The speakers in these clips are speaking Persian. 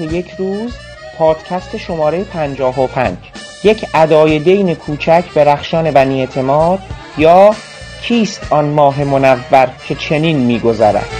ابدیت یک روز پادکست شماره 55 یک ادای دین کوچک به رخشان بنی اعتماد یا کیست آن ماه منور که چنین میگذرد؟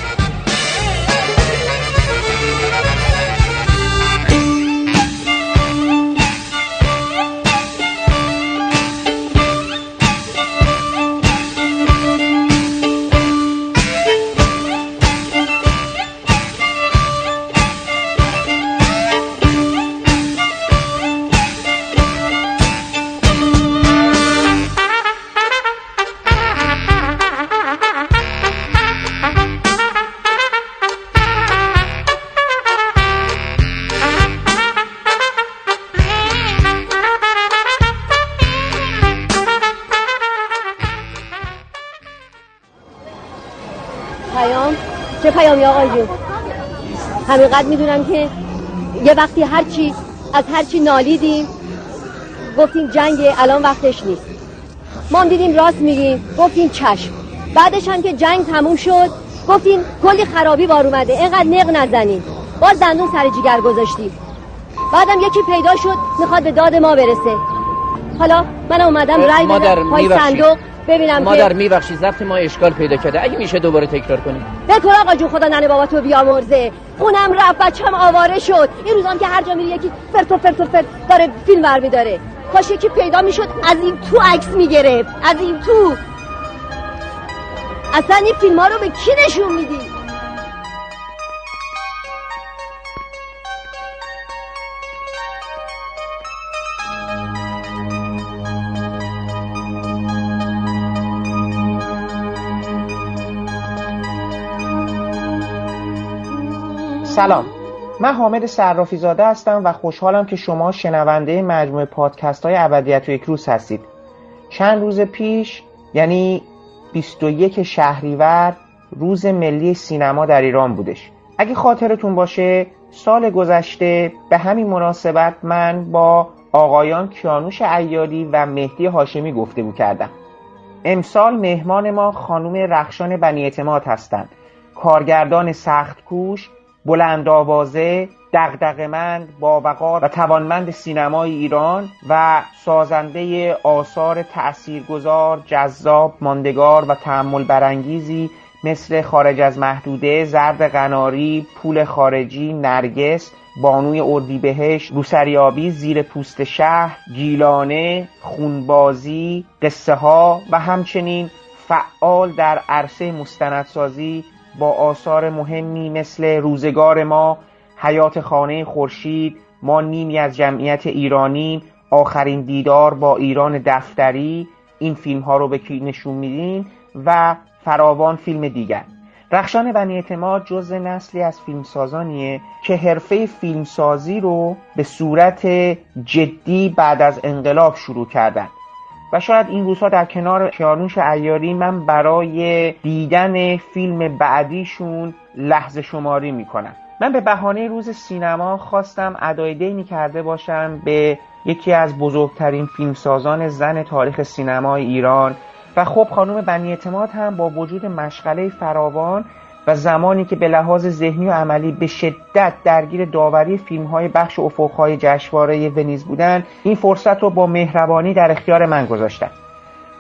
همینقدر می‌دونم که یه وقتی هرچی از هرچی نالیدیم گفتیم جنگ الان وقتش نیست. ما هم دیدیم راست میگیم گفتیم چشم. بعدش هم که جنگ تموم شد گفتیم کلی خرابی بار اومده اینقدر نق نزنیم. باز دندون سر جیگر گذاشتیم. بعدم یکی پیدا شد می‌خواد به داد ما برسه. حالا من اومدم رای بدم پای صندوق. ببینم مادر که میبخشی ضبط ما اشکال پیدا کرده. اگه میشه دوباره تکرار کنیم. بکن آقا جون خدا ننه بابا تو بیامرزه. اونم رفت بچم آواره شد. این روزام که هر جا میری یکی فرت و فرت و فرت داره فیلم ور میداره. کاش یکی پیدا می‌شد از این تو عکس می‌گرفت. از این تو. اصلا این فیلم ها رو به کی نشون میدی؟ سلام. من حامد صرافی زاده هستم و خوشحالم که شما شنونده مجموعه پادکست های ابدیت و یک روز هستید. چند روز پیش یعنی 21 شهریور روز ملی سینما در ایران بودش. اگه خاطرتون باشه سال گذشته به همین مناسبت من با آقایان کیانوش ایادی و مهدی هاشمی گفتگو کردم. امسال مهمان ما خانم رخشان بنی اعتماد هستند. کارگردان سخت کوش بلند آوازه دغدغه‌مند باوقار و توانمند سینمای ایران و سازنده آثار تأثیرگذار جذاب ماندگار و تحمل برانگیزی مثل خارج از محدوده زرد قناری پول خارجی نرگس بانوی اردیبهشت روسریابی زیر پوست شهر گیلانه خونبازی قصه ها و همچنین فعال در عرصه مستندسازی با آثار مهمی مثل روزگار ما حیات خانه خورشید ما نیمی از جمعیت ایرانی آخرین دیدار با ایران دفتری این فیلم ها رو به کی نشون میدیم و فراوان فیلم دیگر. رخشان بنی اعتماد جز نسلی از فیلمسازانیه که حرفه فیلمسازی رو به صورت جدی بعد از انقلاب شروع کردن. و شاید این روزها در کنار کیانوش ایاری من برای دیدن فیلم بعدیشون لحظه شماری می‌کنم. من به بهانه روز سینما خواستم ادای دینی کرده باشم به یکی از بزرگترین فیلمسازان زن تاریخ سینمای ایران. و خب خانم بنی اعتماد هم با وجود مشغله فراوان و زمانی که به لحاظ ذهنی و عملی به شدت درگیر داوری فیلم های بخش افقهای جشنواره ونیز بودن این فرصت رو با مهربانی در اختیار من گذاشتن.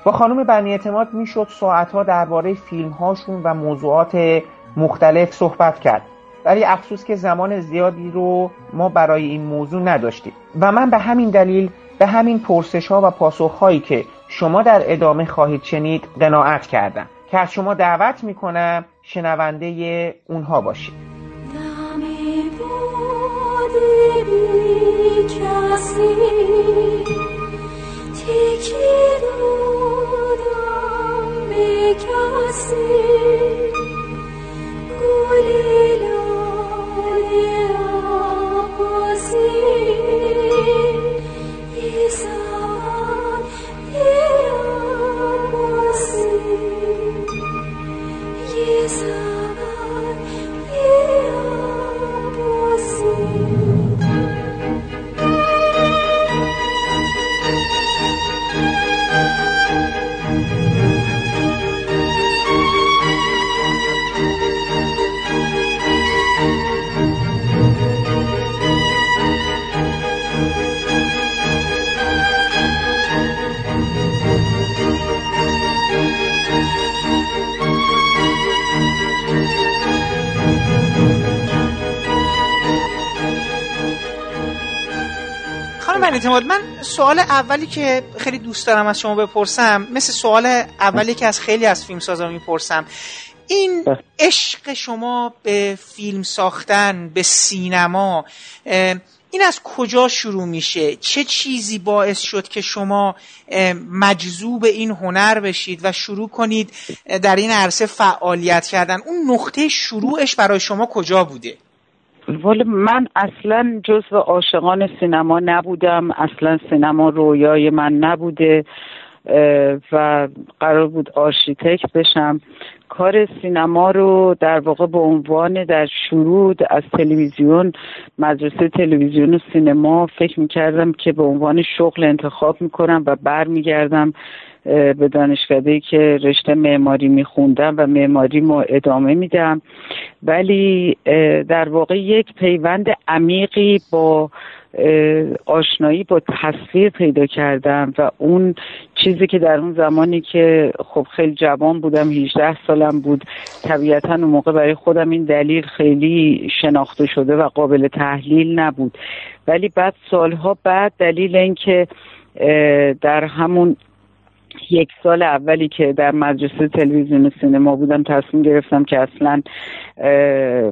با خانم بنی اعتماد می‌شد ساعتها درباره فیلم هاشون و موضوعات مختلف صحبت کرد. ولی افسوس که زمان زیادی رو ما برای این موضوع نداشتیم. و من به همین دلیل به همین پرسش ها و پاسخ هایی که شما در ادامه خواهید شنید قناعت کردم. که از شما دعوت می‌کنم شنونده اونها باشید کسی گلی اعتماد من سوال اولی که خیلی دوست دارم از شما بپرسم مثل سوال اولی که از خیلی از فیلم سازا می‌پرسم. این عشق شما به فیلم ساختن به سینما این از کجا شروع میشه؟ چه چیزی باعث شد که شما مجذوب این هنر بشید و شروع کنید در این عرصه فعالیت کردن؟ اون نقطه شروعش برای شما کجا بوده؟ والا من اصلا جزو عاشقان سینما نبودم. اصلا سینما رویای من نبوده و قرار بود آرشیتکت بشم. کار سینما رو در واقع به عنوان در شروع از تلویزیون مدرسه تلویزیون و سینما فکر می‌کردم که به عنوان شغل انتخاب می‌کنم و برمیگردم. به دانشکده که رشته معماری میخوندم و معماری ما ادامه میدم. ولی در واقع یک پیوند عمیقی با آشنایی با تصویر پیدا کردم و اون چیزی که در اون زمانی که خب خیلی جوان بودم 18 سالم بود طبیعتا اون موقع برای خودم این دلیل خیلی شناخته شده و قابل تحلیل نبود. ولی بعد سالها بعد دلیل اینکه در همون یک سال اولی که در مدرسه تلویزیون سینما بودم تصمیم گرفتم که اصلا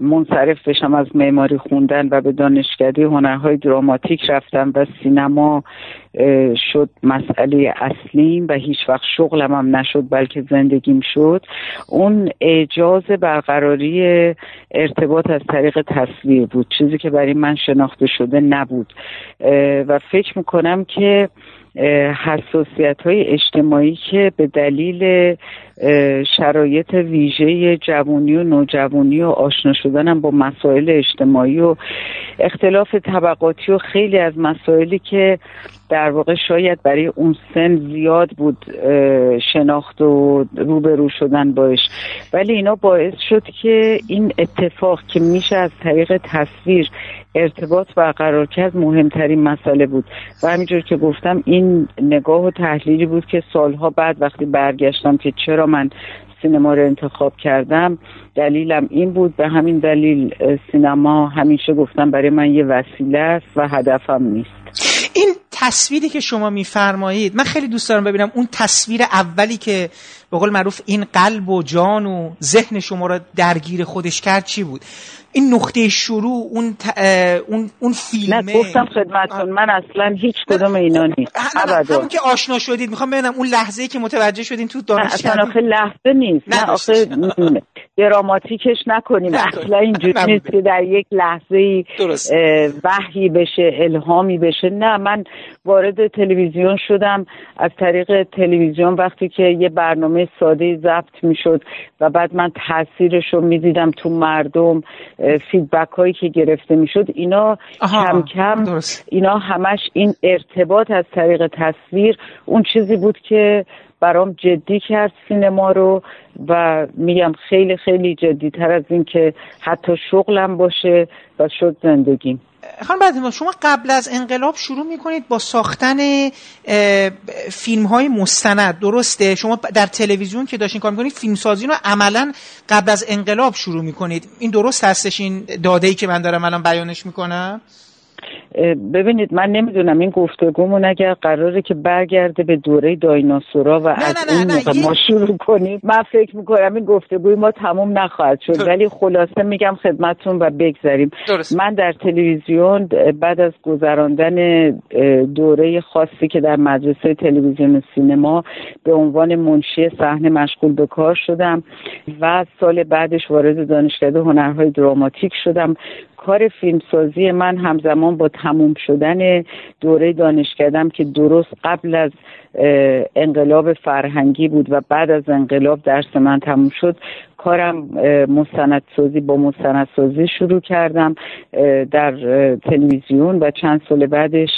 منصرف بشم از معماری خوندن و به دانشکده هنرهای دراماتیک رفتم و سینما شد مسئله اصلیم و هیچ وقت شغلم هم نشد بلکه زندگیم شد. اون اعجاز برقراری ارتباط از طریق تصویر بود چیزی که برای من شناخته شده نبود. و فکر می‌کنم که حساسیت های اجتماعی که به دلیل شرایط ویژه جوانی و نوجوانی و آشنا شدنم با مسائل اجتماعی و اختلاف طبقاتی و خیلی از مسائلی که در واقع شاید برای اون سن زیاد بود شناخت و روبرو شدن باش. ولی اینا باعث شد که این اتفاق که میشه از طریق تصویر ارتباط برقرار کرد مهمترین مسئله بود. و همینجور که گفتم این نگاه و تحلیلی بود که سالها بعد وقتی برگشتم که چرا من سینما رو انتخاب کردم دلیلم این بود. به همین دلیل سینما همیشه گفتم برای من یه وسیله است و هدفم نیست. این تصویری که شما میفرمایید من خیلی دوست دارم ببینم اون تصویر اولی که به قول معروف این قلب و جان و ذهن شما را درگیر خودش کرد چی بود؟ این نقطه شروع اون ت... اون اون نه فیلمه گفتم خدمتتون من اصلا هیچ کدوم اینا نیست. نه، نه، ابدا. همون که آشنا شدید می‌خوام ببینم اون لحظه که متوجه شدین تو نه اصلا دانشگاه آخه لحظه نیست. نه، نه آخه دراماتیکش نکنیم. نه، اصلا اینجوری نه، نیست که در یک لحظه ای. وحی بشه الهامی بشه. نه من وارد تلویزیون شدم. از طریق تلویزیون وقتی که یه برنامه ساده ضبط می‌شد و بعد من تاثیرش رو می‌دیدم تو مردم فیدبک هایی که گرفته می‌شد اینا آها، کم کم درست. اینا همش این ارتباط از طریق تصویر اون چیزی بود که برام جدی کرد سینما رو و میگم خیلی خیلی جدیتر از این که حتی شغلم باشه و شد زندگیم خانم بعد شما قبل از انقلاب شروع می‌کنید با ساختن فیلم های مستند درسته؟ شما در تلویزیون که داشتین کار می‌کنید فیلم سازی رو عملا قبل از انقلاب شروع می‌کنید. این درست هستش؟ این داده ای که من دارم الان بیانش می‌کنم؟ ببینید من نمی‌دونم این گفتگومون اگر قراره که برگرده به دوره دایناسورا و از نه، اون نه، موقع ما شروع کنیم من فکر می‌کنم این گفتگوی ما تموم نخواهد شد درست. ولی خلاصه میگم خدمتتون و بگذریم درست. من در تلویزیون بعد از گذراندن دوره خاصی که در مدرسه تلویزیون و سینما به عنوان منشی صحنه مشغول به کار شدم و سال بعدش وارد دانشکده هنرهای دراماتیک شدم کار فیلمسازی من همزمان با تموم شدن دوره دانشکدم که درست قبل از انقلاب فرهنگی بود و بعد از انقلاب درس من تموم شد کارم مستندسازی با مستندسازی شروع کردم در تلویزیون و چند سال بعدش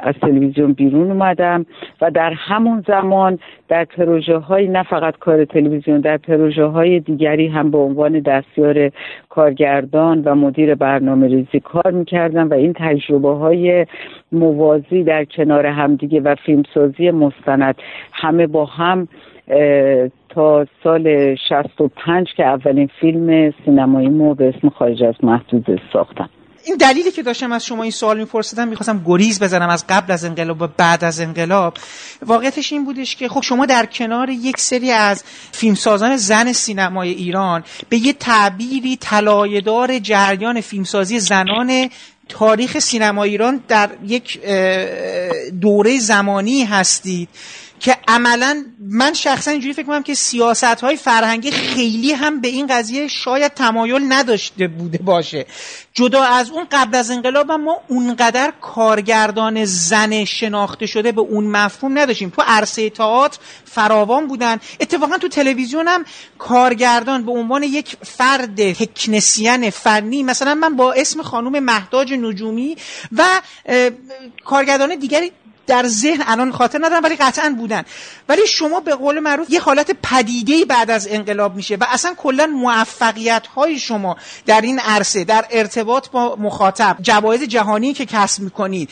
از تلویزیون بیرون اومدم و در همون زمان در پروژه های نه فقط کار تلویزیون در پروژه های دیگری هم به عنوان دستیار کارگردان و مدیر برنامه ریزی کار می‌کردم و این تجربه های موازی در کنار همدیگه و فیلمسازی مستند. همه با هم تا سال 65 که اولین فیلم سینماییمو به اسم خارج از محدوده ساختم این دلیلی که داشتم از شما این سوال میپرسیدم می‌خواستم گریز بزنم از قبل از انقلاب و بعد از انقلاب. واقعیتش این بودش که خب شما در کنار یک سری از فیلمسازان زن سینمای ایران به یه تعبیری طلایه‌دار جریان فیلمسازی زنان تاریخ سینما ایران در یک دوره زمانی هستید. که عملا من شخصا اینجوری فکر کنم که سیاست های فرهنگی خیلی هم به این قضیه شاید تمایل نداشته بوده باشه. جدا از اون قبل از انقلاب ما اونقدر کارگردان زن شناخته شده به اون مفهوم نداشتیم. تو عرصه تئاتر فراوان بودن. اتفاقا تو تلویزیون هم کارگردان به عنوان یک فرد تکنسین فنی مثلا من با اسم خانم مهداج نجومی و کارگردان دیگری در ذهن الان خاطر ندارم ولی قطعا بودن. ولی شما به قول معروف یه حالت پدیده بعد از انقلاب میشه و اصلا کلا موفقیت های شما در این عرصه در ارتباط با مخاطب جوایز جهانی که کسب می‌کنید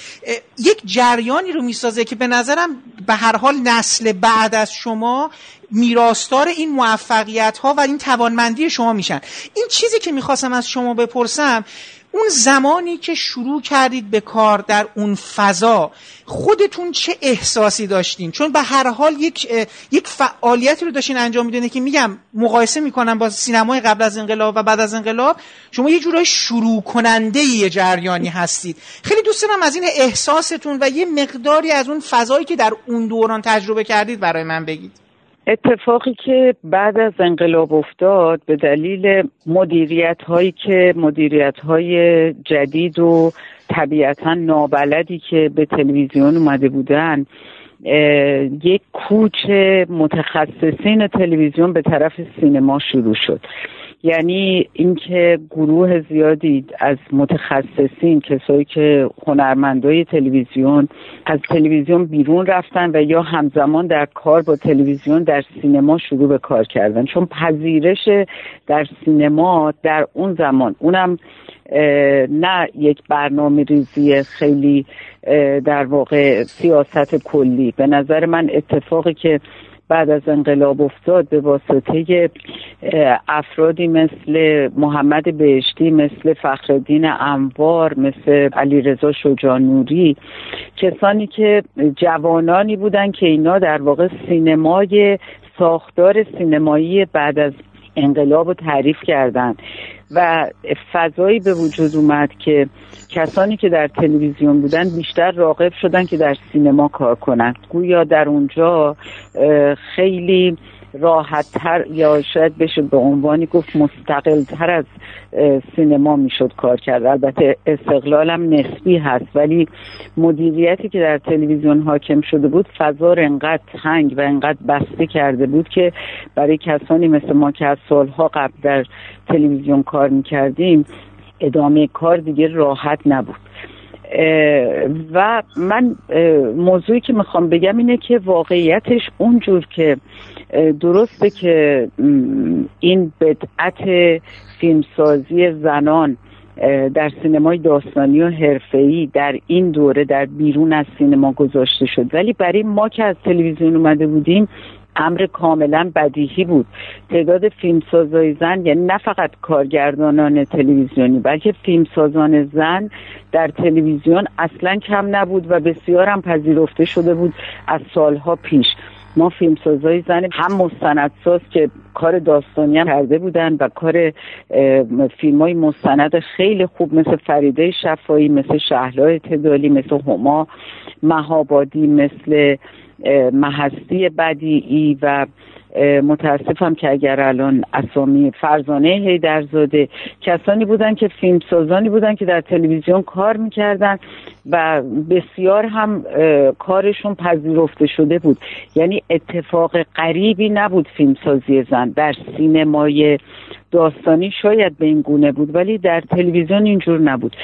یک جریانی رو می‌سازه که به نظرم به هر حال نسل بعد از شما میراستار این موفقیت ها و این توانمندی شما میشن. این چیزی که می‌خواستم از شما بپرسم اون زمانی که شروع کردید به کار در اون فضا خودتون چه احساسی داشتین؟ چون به هر حال یک یک فعالیتی رو داشتین انجام می‌دونید که میگم مقایسه می‌کنم با سینمای قبل از انقلاب و بعد از انقلاب شما یه جورای شروع کننده یه جریانی هستید. خیلی دوست دارم از این احساستون و یه مقداری از اون فضایی که در اون دوران تجربه کردید برای من بگید. اتفاقی که بعد از انقلاب افتاد به دلیل مدیریت هایی که مدیریت های جدید و طبیعتا نابلدی که به تلویزیون اومده بودن یک کوچ متخصصین تلویزیون به طرف سینما شروع شد. یعنی اینکه گروه زیادی از متخصصین کسایی که هنرمندای تلویزیون از تلویزیون بیرون رفتن و یا همزمان در کار با تلویزیون در سینما شروع به کار کردن. چون پذیرش در سینما در اون زمان اونم نه یک برنامه ریزی خیلی در واقع سیاست کلی. به نظر من اتفاقی که بعد از انقلاب افتاد به واسطه افرادی مثل محمد بهشتی مثل فخردین انوار مثل علیرضا شجاع کسانی که جوانانی بودن که اینا در واقع سینمای ساختار سینمایی بعد از انقلاب رو تعریف کردن. و فضایی به وجود اومد که کسانی که در تلویزیون بودن بیشتر راغب شدن که در سینما کار کنند گویا در اونجا خیلی راحت تر یا شاید بشه به عنوانی گفت مستقل تر از سینما می‌شد کار کرد. البته استقلالم نسبی هست ولی مدیریتی که در تلویزیون حاکم شده بود فضا رو انقدر تنگ و انقدر بسته کرده بود که برای کسانی مثل ما که از سالها قبل در تلویزیون کار می‌کردیم ادامه کار دیگه راحت نبود. و من موضوعی که می‌خوام بگم اینه که واقعیتش اونجور که درسته که این بدعت فیلمسازی زنان در سینمای داستانی و حرفه‌ای در این دوره در بیرون از سینما گذاشته شد. ولی برای ما که از تلویزیون اومده بودیم امر کاملا بدیهی بود. تعداد فیلمسازای زن یعنی نه فقط کارگردانان تلویزیونی بلکه فیلمسازان زن در تلویزیون اصلا کم نبود و بسیار هم پذیرفته شده بود از سالها پیش. ما فیلمسازای زن هم مستندساز که کار داستانی هم کرده بودن و کار فیلم های مستند خیلی خوب مثل فریده شفایی مثل شهلا تدالی مثل هما مهابادی مثل محستی بدیعی و متاسفم که اگر الان اسامی فرزانه هیدرزاده کسانی بودن که فیلمسازانی بودن که در تلویزیون کار می‌کردن و بسیار هم کارشون پذیرفته شده بود. یعنی اتفاق غریبی نبود فیلمسازی زن در سینمای داستانی شاید به این گونه بود ولی در تلویزیون اینجور نبود.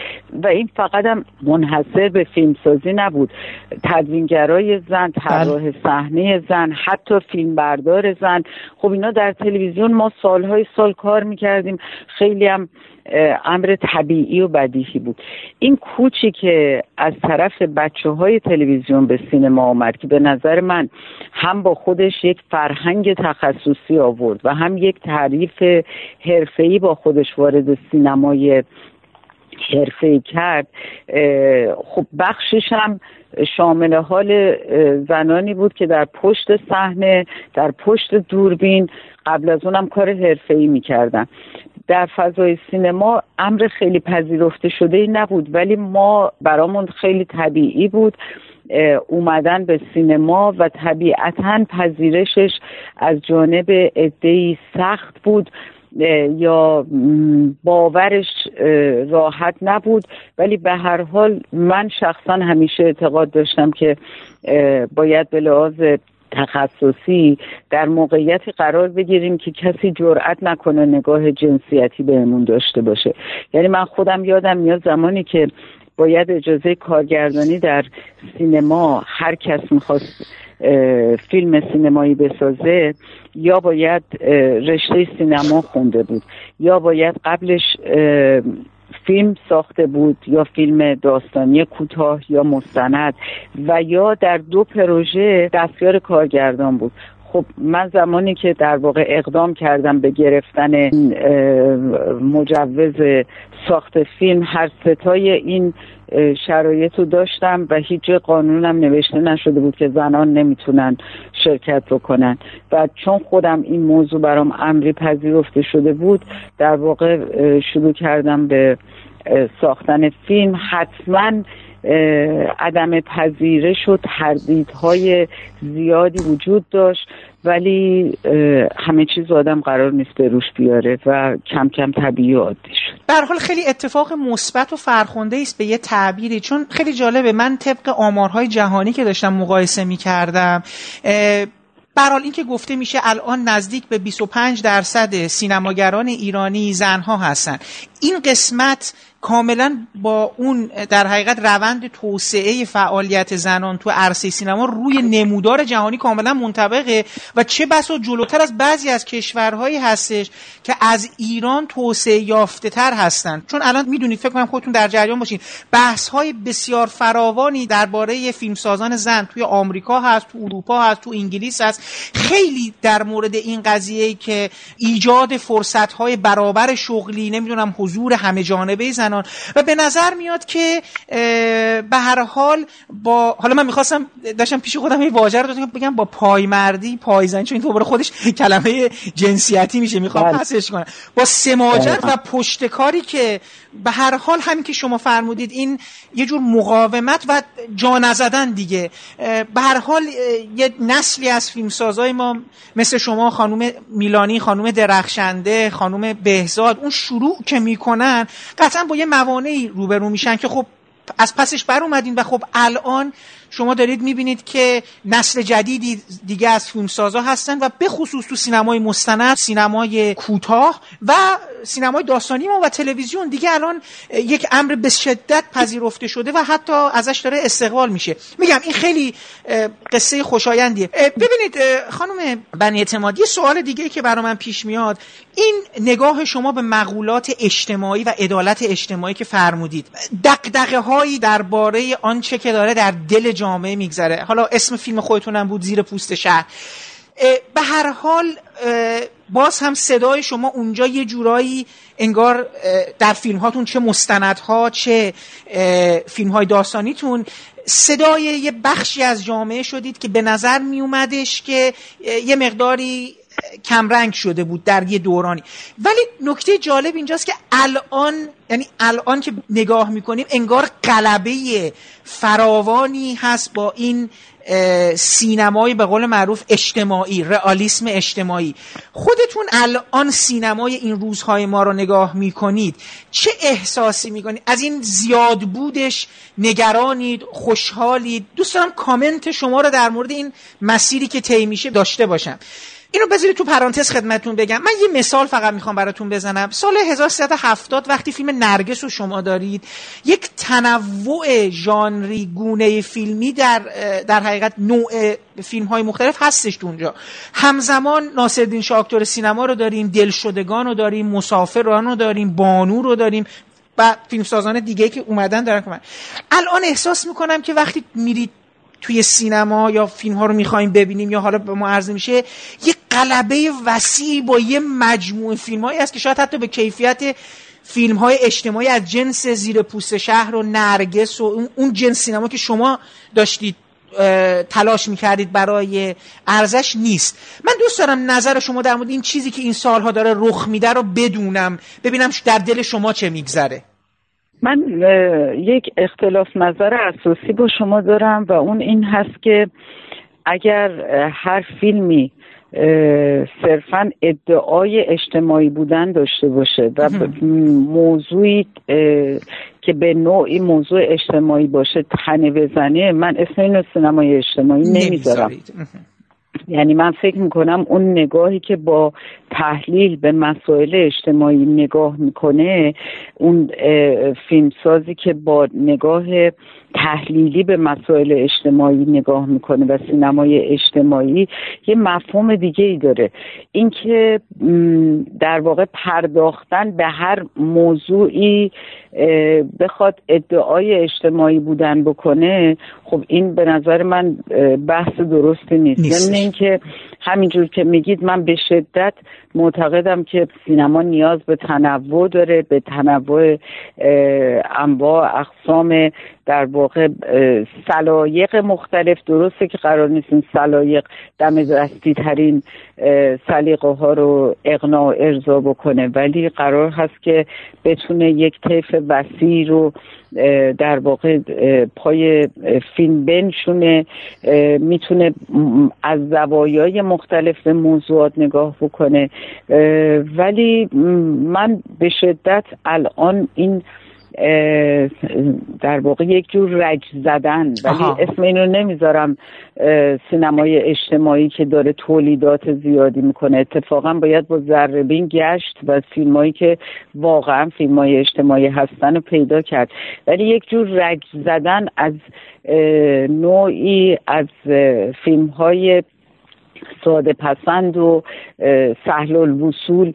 و این فقط هم منحصر به فیلمسازی نبود. تدوینگرای زن طراح بله. صحنه زن حتی فیلمبردار زن. خب اینا در تلویزیون ما سالهای سال کار می‌کردیم. خیلی هم امر طبیعی و بدیهی بود. این کوچی که از طرف بچه های تلویزیون به سینما آمد که به نظر من هم با خودش یک فرهنگ تخصصی آورد و هم یک تعریف حرفه‌ای با خودش وارد سینمای حرفه کرد خب بخشش هم شامل حال زنانی بود که در پشت صحنه در پشت دوربین قبل از اونم کار حرفه‌ای می‌کردن. در فضای سینما امر خیلی پذیرفته شده ای نبود ولی ما برامون خیلی طبیعی بود اومدن به سینما و طبیعتا پذیرشش از جانب عدهای سخت بود. یا باورش راحت نبود. ولی به هر حال من شخصا همیشه اعتقاد داشتم که باید به لحاظ تخصصی در موقعیتی قرار بگیریم که کسی جرأت نکنه نگاه جنسیتی بهمون داشته باشه. یعنی من خودم یادم میاد زمانی که باید اجازه کارگردانی در سینما هر کس می‌خواست فیلم سینمایی بسازه یا باید رشته سینما خونده بود یا باید قبلش فیلم ساخته بود یا فیلم داستانی کوتاه یا مستند و یا در دو پروژه دستیار کارگردان بود. خب من زمانی که در واقع اقدام کردم به گرفتن مجوز ساخت فیلم هر ستای این شرایط رو داشتم و هیچ قانونم نوشته نشده بود که زنان نمی‌تونن شرکت بکنن. و چون خودم این موضوع برام امری پذیرفته شده بود در واقع شروع کردم به ساختن فیلم. حتما عدم پذیرش و تردیدهای زیادی وجود داشت ولی همه چیز آدم قرار نیست به روش بیاره و کم کم طبیعی و عادی شد. به حال خیلی اتفاق مثبت و فرخنده است به یه تعبیری چون خیلی جالبه من طبق آمارهای جهانی که داشتم مقایسه می کردم برحال اینکه گفته میشه الان نزدیک به 25 درصد سینماگران ایرانی زنها هستن. این قسمت کاملا با اون در حقیقت روند توسعه فعالیت زنان تو عرصه سینما روی نمودار جهانی کاملا منطبقه و چه بسا جلوتر از بعضی از کشورهایی هستش که از ایران توسعه یافته تر هستن. چون الان می‌دونید فکر کنم خودتون در جریان باشین بحث های بسیار فراوانی درباره فیلمسازان زن توی آمریکا هست تو اروپا هست تو انگلیس هست. خیلی در مورد این قضیه که ایجاد فرصت های برابر شغلی نمی‌دونم حضور همه جانبه زنان و به نظر میاد که به هر حال با حالا من می‌خواستم داشتم پیش خودم یه واژه رو بگم با پایمردی پایزن چون این خودش کلمه جنسیتی میشه می‌خوام بله. پسش کنم با سماجت بله. و پشتکاری که به هر حال همین که شما فرمودید این یه جور مقاومت و جا نزدن دیگه. به هر حال یه نسلی از فیلمسازای ما مثل شما خانوم میلانی خانوم درخشنده خانوم بهزاد اون شروع که می‌کنن قطعا با یه موانعی روبرو میشن که خب از پسش بر اومدین و خب الان شما دارید می‌بینید که نسل جدیدی دیگه از فیلمسازا هستن و به خصوص تو سینمای مستند سینمای کوتاه و سینمای داستانی ما و تلویزیون دیگه الان یک امر به شدت پذیرفته شده و حتی ازش داره استقبال میشه. میگم این خیلی قصه خوشایندیه. ببینید خانم بنی اعتمادی سوال دیگه که برای من پیش میاد. این نگاه شما به مقولات اجتماعی و عدالت اجتماعی که فرمودید دقدقه هایی درباره آنچه که داره در دل جامعه میگذره. حالا اسم فیلم خودتونم بود زیر پوست شهر. به هر حال باز هم صدای شما اونجا یه جورایی انگار در فیلم هاتون چه مستندها چه فیلم های داستانیتون صدای یه بخشی از جامعه شدید که به نظر می اومدش که یه مقداری کمرنگ شده بود در یه دورانی. ولی نکته جالب اینجاست که الان یعنی الان که نگاه می‌کنیم انگار قلبه فراوانی هست با این سینمای به قول معروف اجتماعی رئالیسم اجتماعی. خودتون الان سینمای این روزهای ما رو نگاه می‌کنید. چه احساسی می‌کنید؟ از این زیاد بودش نگرانید خوشحالید؟ دوست کامنت شما رو در مورد این مسیری که طی میشه داشته باشم. اینو بذارید تو پرانتز خدمتتون بگم. من یه مثال فقط می‌خوام براتون بزنم. سال 1370 وقتی فیلم نرگس رو شما دارید یک تنوع ژانری گونه فیلمی در در حقیقت نوع فیلم های مختلف هستش اونجا. همزمان ناصرالدین شاه سینما رو داریم دلشدگان رو داریم مسافران رو داریم بانو رو داریم و فیلمسازان دیگه که اومدن دارن که من الان احساس می‌کنم که وقتی میرید توی سینما یا فیلم ها رو می‌خوایم ببینیم یا حالا به ما عرضه میشه یه قلبه وسیع با یه مجموعه فیلم هایی هست که شاید حتی به کیفیت فیلم های اجتماعی از جنس زیر پوست شهر و نرگس و اون جنس سینما که شما داشتید تلاش می‌کردید برای ارزش نیست. من دوست دارم نظر شما در مورد این چیزی که این سالها داره رخ میده رو بدونم ببینم در دل شما چه میگذره. من یک اختلاف نظر اساسی با شما دارم و اون این هست که اگر هر فیلمی صرفا ادعای اجتماعی بودن داشته باشه و موضوعی که به نوعی موضوع اجتماعی باشه تنه بزنه من اسم اینو سینمای اجتماعی نمی‌ذارم. یعنی من فکر می‌کنم اون نگاهی که با تحلیل به مسائل اجتماعی نگاه می‌کنه اون فیلمسازی که با نگاه تحلیلی به مسائل اجتماعی نگاه می‌کنه و سینمای اجتماعی یه مفهوم دیگه ای داره اینکه در واقع پرداختن به هر موضوعی بخواد ادعای اجتماعی بودن بکنه خب این به نظر من بحث درستی نیست, نیست. یعنی اینکه همینجور که میگید من به شدت معتقدم که سینما نیاز به تنوع داره به تنوع انواع اقسام در واقع سلایق مختلف. درسته که قرار نیست این سلایق دم دستی ترین سلیقه ها رو اقناع ارضا بکنه ولی قرار هست که بتونه یک طیف وسیع رو در واقع پای فیلم بنشونه. می‌تونه از زوایای مختلف به موضوعات نگاه بکنه. ولی من به شدت الان این در واقع یک جور رج زدن. ولی اسم اینو نمی‌ذارم سینمای اجتماعی که داره تولیدات زیادی می‌کنه. اتفاقا باید با ذربین گشت و فیلمایی که واقعا فیلم های اجتماعی هستن رو پیدا کرد. ولی یک جور رج زدن از نوعی از فیلم های ساده پسند و سهل الوصول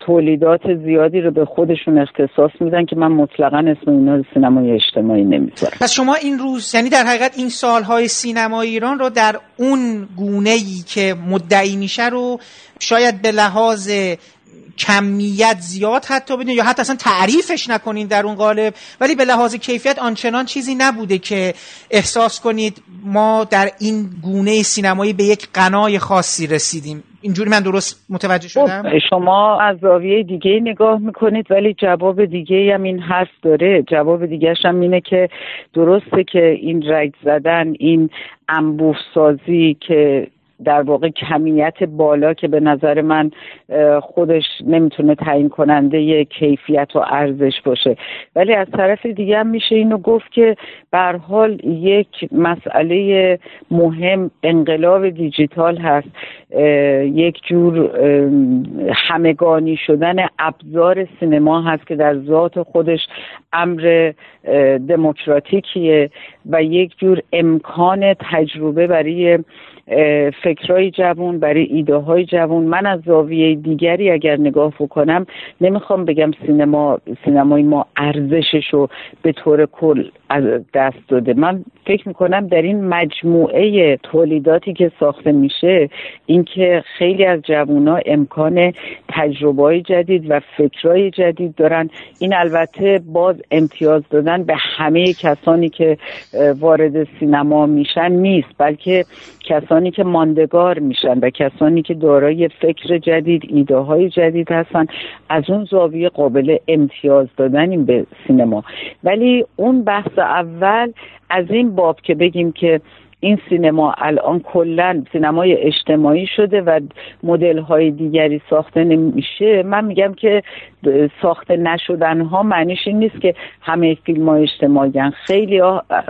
تولیدات زیادی رو به خودشون اختصاص میدن که من مطلقا اسم اینا رو سینمای اجتماعی نمی‌ذارم. پس شما این روز یعنی در حقیقت این سالهای سینما ایران رو در اون گونه ای که مدعی میشه رو شاید به لحاظ کمیت زیاد حتی بدین یا حتی اصلا تعریفش نکنین در اون قالب. ولی به لحاظ کیفیت آنچنان چیزی نبوده که احساس کنید ما در این گونه سینمایی به یک قنای خاصی رسیدیم. اینجوری من درست متوجه خب، شدم؟ شما از زاویه دیگه نگاه می‌کنید ولی جواب دیگه هم این حرف داره. جواب دیگه هم اینه که درسته که این رگ زدن این انبوه سازی که در واقع کمیت بالا که به نظر من خودش نمی‌تونه تعیین کننده کیفیت و ارزش باشه. ولی از طرف دیگه هم میشه اینو گفت که بر حال یک مسئله مهم انقلاب دیجیتال هست. یک جور همگانی شدن ابزار سینما هست که در ذات خودش امر دموکراتیکیه و یک جور امکان تجربه برای فکرهای جوون برای ایده های جوون من از زاویه دیگری اگر نگاه بکنم نمی‌خوام بگم سینما سینمای ما ارزشش رو به طور کل از دست داده. من فکر می‌کنم در این مجموعه تولیداتی که ساخته میشه اینکه خیلی از جوونا امکان تجربه جدید و فکرهای جدید دارن. این البته باز امتیاز دادن به همه کسانی که وارد سینما میشن نیست بلکه کسانی که ماندگار میشن و کسانی که دارای فکر جدید ایده های جدید هستن. از اون زاویه قابل امتیاز دادن به سینما. ولی اون بحث اول از این باب که بگیم که این سینما الان کلا سینمای اجتماعی شده و مدل های دیگری ساخته نمیشه من میگم که ساخته نشدن ها معنیش این نیست که همه فیلم ها اجتماعی خیلی,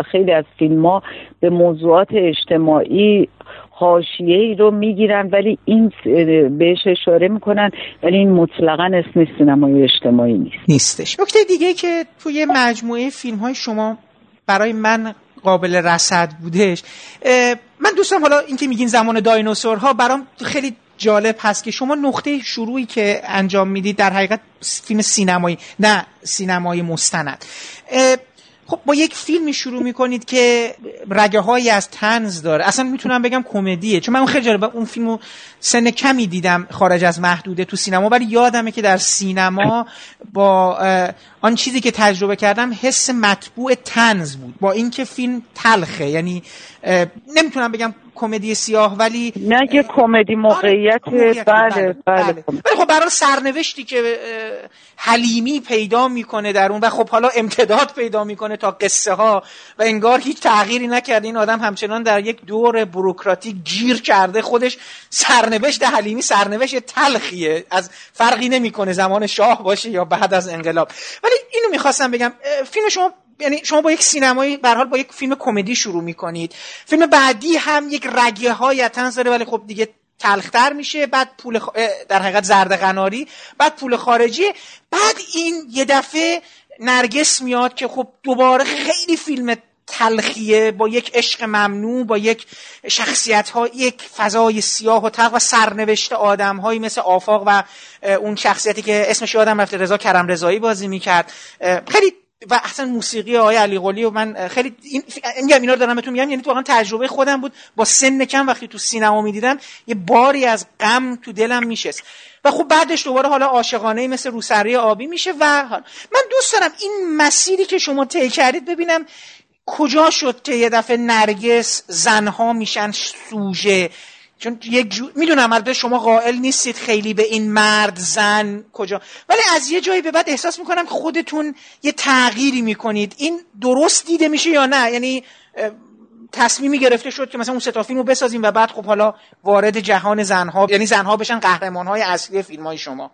خیلی از فیلم ها به موضوعات اجتماعی حاشیه ای رو می‌گیرن ولی این بهش اشاره می‌کنن ولی این مطلقا اسم سینمای اجتماعی نیست. نیستش. نکته دیگه که توی مجموعه فیلم های شما برای من قابل رصد بودش من دوستم حالا اینکه میگین زمان دایناسورها برام خیلی جالب هست که شما نقطه شروعی که انجام می‌دید در حقیقت فیلم سینمایی نه سینمایی مستند. خب با یک فیلمی شروع می‌کنید که رگه هایی از تنز داره. اصلا می‌تونم بگم کمدیه چون من خیلی جالب اون فیلمو سن کمی دیدم خارج از محدوده تو سینما ولی یادمه که در سینما با آن چیزی که تجربه کردم حس مطبوع تنز بود. با اینکه فیلم تلخه یعنی نمی‌تونم بگم کمدی سیاه ولی نه یه کمدی موقعیت بله بله, بله. بله. ولی خب برای سرنوشتی که حلیمی پیدا می‌کنه در اون و خب حالا امتداد پیدا می‌کنه تا قصه ها و انگار هیچ تغییری نکرده این آدم همچنان در یک دور بروکراتیک گیر کرده خودش سرنوشت حلیمی سرنوشت تلخیه از فرقی نمی‌کنه زمان شاه باشه یا بعد از انقلاب ولی اینو می‌خواستم بگم فیلم شما یعنی شما با یک سینمایی به حال با یک فیلم کمدی شروع می‌کنید. فیلم بعدی هم یک رگه های تنز داره ولی خب دیگه تلختر میشه. بعد پول در حقیقت زرد قناری. بعد پول خارجی. بعد این یه دفعه نرگس میاد که خب دوباره خیلی فیلم تلخیه با یک عشق ممنوع با یک شخصیت ها یک فضای سیاه و تلخ و سرنوشت آدم هایی مثل آفاق و اون شخصیتی که اسمش یادم رفته رضا کرم رضایی بازی می‌کرد. خیلی و اصلا موسیقی آقای علی قلی و من خیلی این میگم اینا رو دارم بهتون میگم یعنی تو واقعا تجربه خودم بود. با سن کم وقتی تو سینما می‌دیدم یه باری از غم تو دلم میشست. و خب بعدش دوباره حالا عاشقانه مثل روسری آبی میشه و من دوست دارم این مسیری که شما طی کردید ببینم کجا شد که یه دفعه نرگس زنها میشن سوژه چون یک جو... می‌دونم البته شما قائل نیستید خیلی به این مرد زن کجا ولی از یه جایی به بعد احساس می‌کنم خودتون یه تغییری می‌کنید. این درست دیده میشه یا نه؟ یعنی تصمیمی گرفته شد که مثلا اون ستا فیلم بسازیم و بعد خب حالا وارد جهان زنها یعنی زنها بشن قهرمان های اصلی فیلم های شما.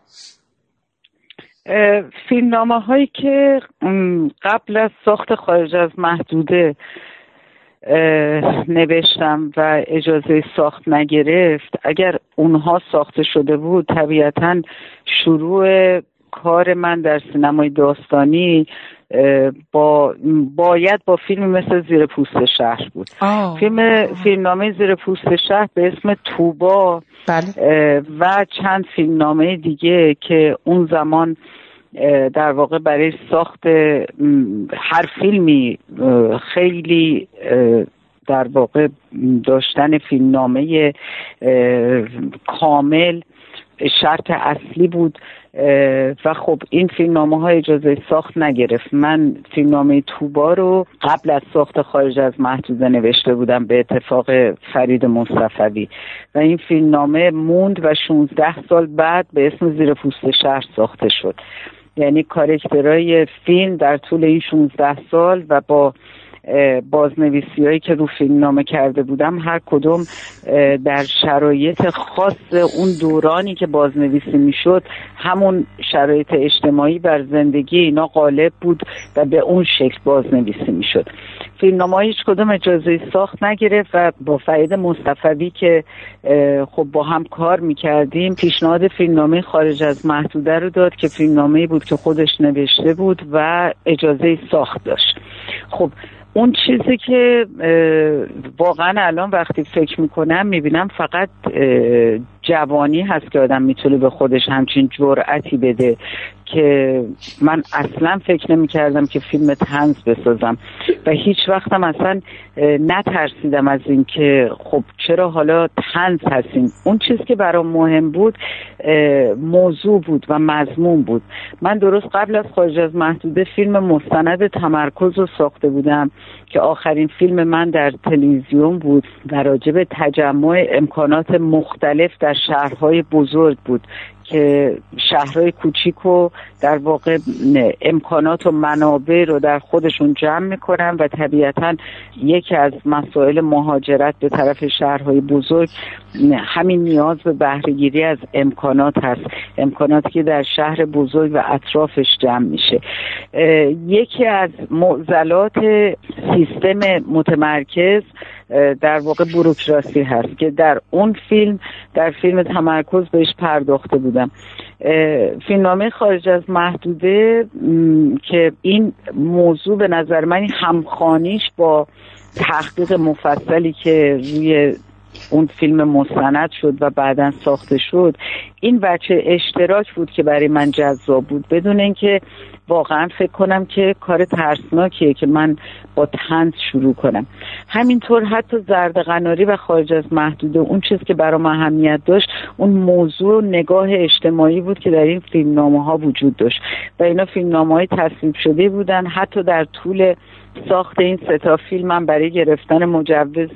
فیلمنامه هایی که قبل از ساخت خارج از محدوده نوشتم و اجازه ساخت نگرفت. اگر اونها ساخته شده بود طبیعتا شروع کار من در سینمای داستانی با باید با فیلم مثل زیر پوست شهر بود. فیلم فیلمنامه زیر پوست شهر به اسم توبا بله. و چند فیلمنامه دیگه که اون زمان در واقع برای ساخت هر فیلمی خیلی در واقع داشتن فیلمنامه کامل شرط اصلی بود و خب این فیلمنامه های اجازه ساخت نگرفت. من فیلمنامه توبا رو قبل از ساخت خارج از محدوده نوشته بودم به اتفاق فرید مصطفوی و این فیلمنامه موند و 16 سال بعد به اسم زیر پوست شهر ساخته شد. یعنی کارکترهای فیلم در طول این 16 سال و با بازنویسی هایی که رو فیلم نامه کرده بودم هر کدوم در شرایط خاص اون دورانی که بازنویسی می‌شد همون شرایط اجتماعی بر زندگی اینا غالب بود و به اون شکل بازنویسی می‌شد. فیلمنامه هیچ کدوم اجازه ساخت نگرفت و با فعید مصطفی که خب با هم کار می‌کردیم پیشنهاد فیلمنامه خارج از محدوده رو داد که فیلمنامه بود که خودش نوشته بود و اجازه ساخت داشت. خب اون چیزی که واقعا الان وقتی فکر می‌کنم می‌بینم فقط جوانی هست که آدم می‌تونه به خودش همچین جرأتی بده که من اصلا فکر نمی کردم که فیلم تنز بسازم. و هیچ وقتم اصلا نترسیدم از اینکه خب چرا حالا تنز هستیم اون چیز که برام مهم بود موضوع بود و مضمون بود. من درست قبل از خارج از محدوده فیلم مستند تمرکز رو ساخته بودم. که آخرین فیلم من در تلویزیون بود و راجب تجمع امکانات مختلف در شهرهای بزرگ بود. که شهرهای کوچیک و در واقع امکانات و منابع رو در خودشون جمع می‌کنن و طبیعتا یکی از مسائل مهاجرت به طرف شهرهای بزرگ همین نیاز به بهرهگیری از امکانات هست امکاناتی که در شهر بزرگ و اطرافش جمع میشه. یکی از معضلات سیستم متمرکز در واقع بروکراسی هست که در اون فیلم در فیلم تمرکز بهش پرداخته بودم. فیلمنامه خارج از محدوده که این موضوع به نظر من همخانیش با تحقیق مفصلی که روی اون فیلم مستند شد و بعدا ساخته شد. این بچه اشتراک بود که برای من جذاب بود. بدون اینکه واقعا فکر کنم که کار ترسناکیه که من با تنز شروع کنم. همینطور حتی زرد قناری و خارج از محدوده اون چیز که برام اهمیت داشت اون موضوع نگاه اجتماعی بود که در این فیلمنامه ها وجود داشت. و اینا فیلمنامه های تصویب شده بودن حتی در طول ساخت این ستا فیلم من برای گرفتن مجوز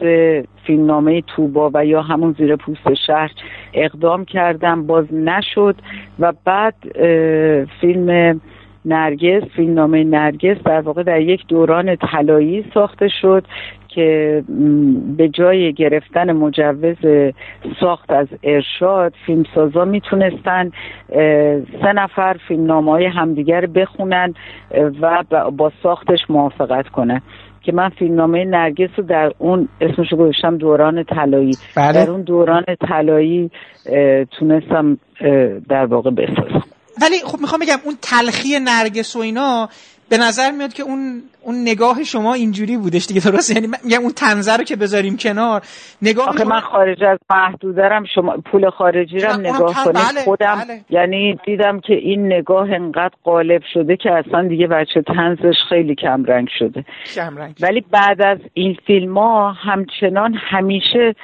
فیلمنامه توبا و یا همون زیر پوست شهر اقدام کردم. باز نشد و بعد فیلم نرگس فیلمنامه نرگس در واقع در یک دوران طلایی ساخته شد که به جای گرفتن مجوز ساخت از ارشاد فیلمسازا می‌تونستن سه نفر فیلمنامه های همدیگر بخونن و با ساختش موافقت کنن. که من فیلمنامه نرگس رو در اون اسمشو گذاشتم دوران طلایی. بله. در اون دوران طلایی تونستم در واقع بسازم. ولی خب می‌خوام بگم اون تلخی نرگس و اینا به نظر میاد که اون اون نگاه شما اینجوری بودش دیگه درست یعنی میگم اون تنزه رو که بذاریم کنار نگاه آخه. من خارج از محدودرم شما پول خارجی رو نگاه کنید بله، خودم بله. یعنی دیدم که این نگاه انقدر غالب شده که اصلا دیگه بچه تنزش خیلی کم رنگ شده کمرنگ. ولی بعد از این فیلم ها همچنان همیشه